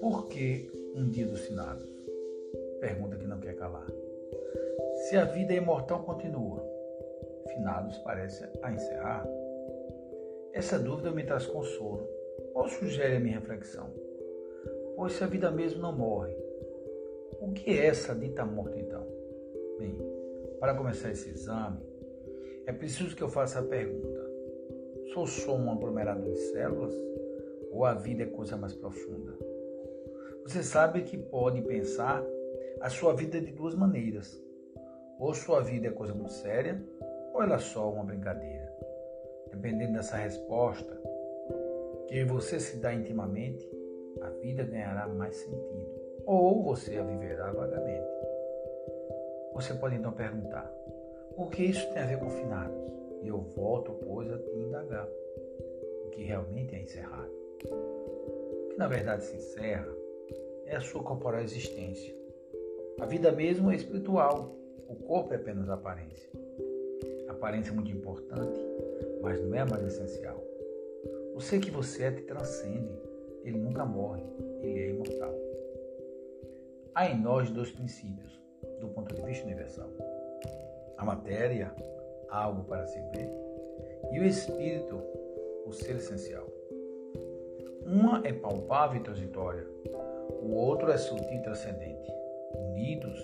Por que um dia dos finados? Pergunta que não quer calar. Se a vida imortal continua, finados parece a encerrar. Essa dúvida me traz consolo, ou sugere a minha reflexão. Pois se a vida mesmo não morre, o que é essa dita morte então? Bem, para começar esse exame, é preciso que eu faça a pergunta: sou só um aglomerado de células ou a vida é coisa mais profunda? Você sabe que pode pensar a sua vida de duas maneiras. Ou sua vida é coisa muito séria, ou ela é só uma brincadeira. Dependendo dessa resposta que você se dá intimamente, a vida ganhará mais sentido, ou você a viverá vagamente. Você pode então perguntar: o que isso tem a ver com finados? E eu volto, pois, a te indagar o que realmente é encerrado. O que na verdade se encerra é a sua corporal existência. A vida mesmo é espiritual, o corpo é apenas aparência. A aparência é muito importante, mas não é a mais essencial. O ser que você é te transcende, ele nunca morre, ele é imortal. Há em nós dois princípios, do ponto de vista universal. A matéria, algo para se ver, e o espírito, o ser essencial. Uma é palpável e transitória, o outro é sutil e transcendente, unidos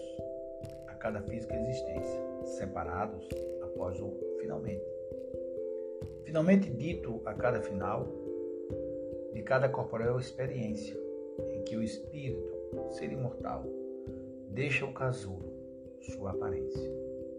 a cada física existência, separados após o finalmente. Finalmente dito a cada final, de cada corporal experiência, em que o espírito, ser imortal, deixa o casulo, sua aparência.